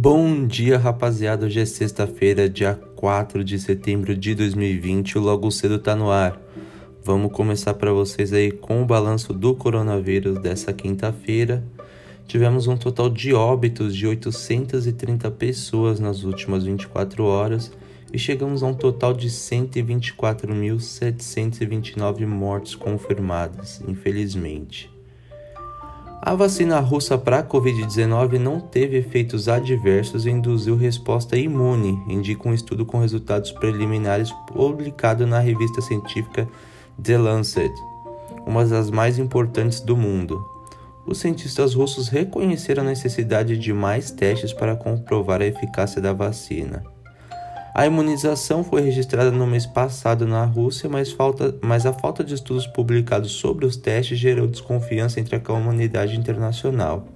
Bom dia, rapaziada. Hoje é sexta-feira, dia 4 de setembro de 2020. O Logo Cedo tá no ar. Vamos começar para vocês aí com o balanço do coronavírus dessa quinta-feira. Tivemos um total de óbitos de 830 pessoas nas últimas 24 horas e chegamos a um total de 124.729 mortes confirmadas, infelizmente. A vacina russa para a Covid-19 não teve efeitos adversos e induziu resposta imune, indica um estudo com resultados preliminares publicado na revista científica The Lancet, uma das mais importantes do mundo. Os cientistas russos reconheceram a necessidade de mais testes para comprovar a eficácia da vacina. A imunização foi registrada no mês passado na Rússia, mas, falta, mas a falta de estudos publicados sobre os testes gerou desconfiança entre a comunidade internacional.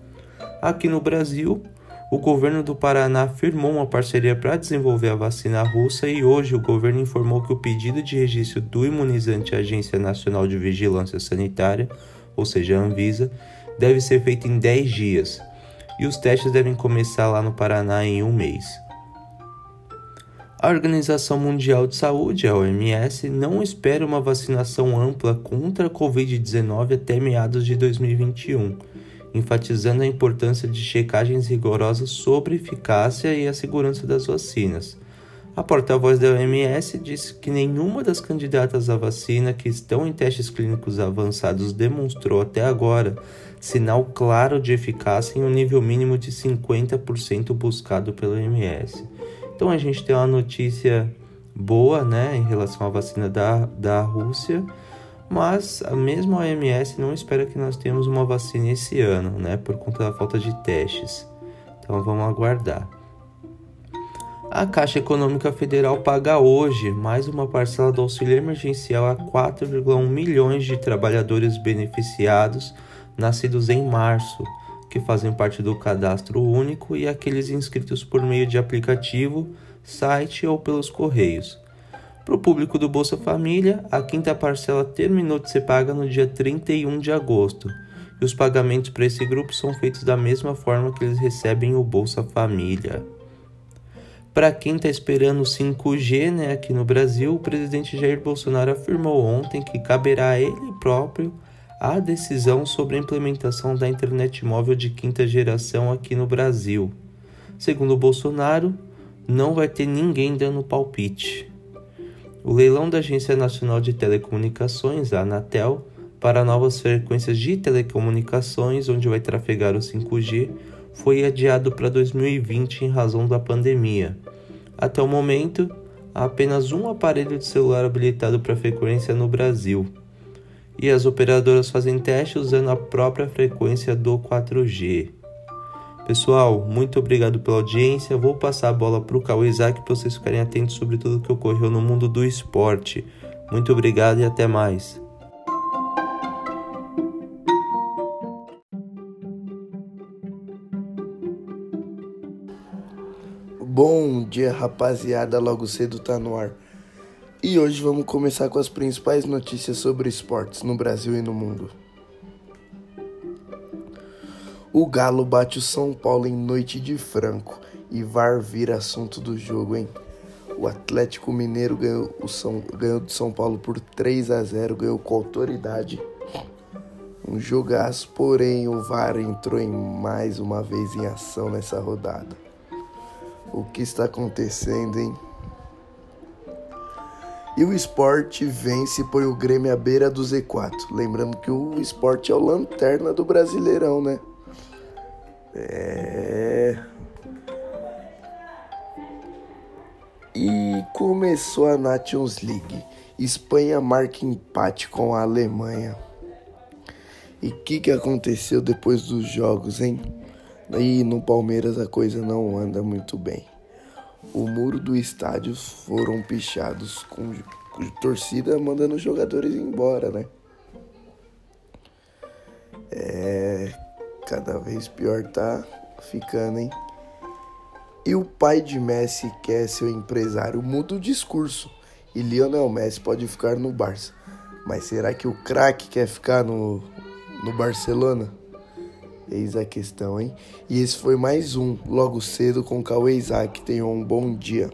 Aqui no Brasil, o governo do Paraná firmou uma parceria para desenvolver a vacina russa e hoje o governo informou que o pedido de registro do imunizante à Agência Nacional de Vigilância Sanitária, ou seja, a Anvisa, deve ser feito em 10 dias e os testes devem começar lá no Paraná em um mês. A Organização Mundial de Saúde, a OMS, não espera uma vacinação ampla contra a Covid-19 até meados de 2021, enfatizando a importância de checagens rigorosas sobre eficácia e a segurança das vacinas. A porta-voz da OMS disse que nenhuma das candidatas à vacina que estão em testes clínicos avançados demonstrou até agora sinal claro de eficácia em um nível mínimo de 50% buscado pela OMS. Então a gente tem uma notícia boa, né, em relação à vacina da, da Rússia, mas a mesma OMS não espera que nós tenhamos uma vacina esse ano, né, por conta da falta de testes. Então vamos aguardar. A Caixa Econômica Federal paga hoje mais uma parcela do auxílio emergencial a 4,1 milhões de trabalhadores beneficiados nascidos em março que fazem parte do cadastro único e aqueles inscritos por meio de aplicativo, site ou pelos correios. Para o público do Bolsa Família, a quinta parcela terminou de ser paga no dia 31 de agosto, e os pagamentos para esse grupo são feitos da mesma forma que eles recebem o Bolsa Família. Para quem está esperando o 5G né, aqui no Brasil, o presidente Jair Bolsonaro afirmou ontem que caberá a ele próprio a decisão sobre a implementação da internet móvel de quinta geração aqui no Brasil. Segundo Bolsonaro, não vai ter ninguém dando palpite. O leilão da Agência Nacional de Telecomunicações, a Anatel, para novas frequências de telecomunicações, onde vai trafegar o 5G, foi adiado para 2020 em razão da pandemia. Até o momento, há apenas um aparelho de celular habilitado para frequência no Brasil e as operadoras fazem testes usando a própria frequência do 4G. Pessoal, muito obrigado pela audiência. Vou passar a bola para o Cauê Isaac para vocês ficarem atentos sobre tudo que ocorreu no mundo do esporte. Muito obrigado e até mais. Bom dia, rapaziada. Logo cedo tá no ar. E hoje vamos começar com as principais notícias sobre esportes no Brasil e no mundo. O Galo bate o São Paulo em noite de Franco e VAR vira assunto do jogo, hein? O Atlético Mineiro ganhou, o São, ganhou do São Paulo por 3 a 0 ganhou com autoridade. Um jogaço, porém o VAR entrou em mais uma vez em ação nessa rodada. O que está acontecendo, hein? E o esporte vence e põe o Grêmio à beira do Z4. Lembrando que o esporte é o lanterna do Brasileirão, né? É. E começou a Nations League. Espanha marca empate com a Alemanha. E o que, que aconteceu depois dos jogos, hein? E no Palmeiras a coisa não anda muito bem o muro do estádio foram pichados com, com torcida mandando os jogadores embora, né? É. Cada vez pior tá ficando, hein? E o pai de Messi quer ser o empresário, muda o discurso. E Lionel Messi pode ficar no Barça. Mas será que o craque quer ficar no, no Barcelona? Eis a questão, hein? E esse foi mais um, logo cedo com Cauê Isaac. Tenham um bom dia.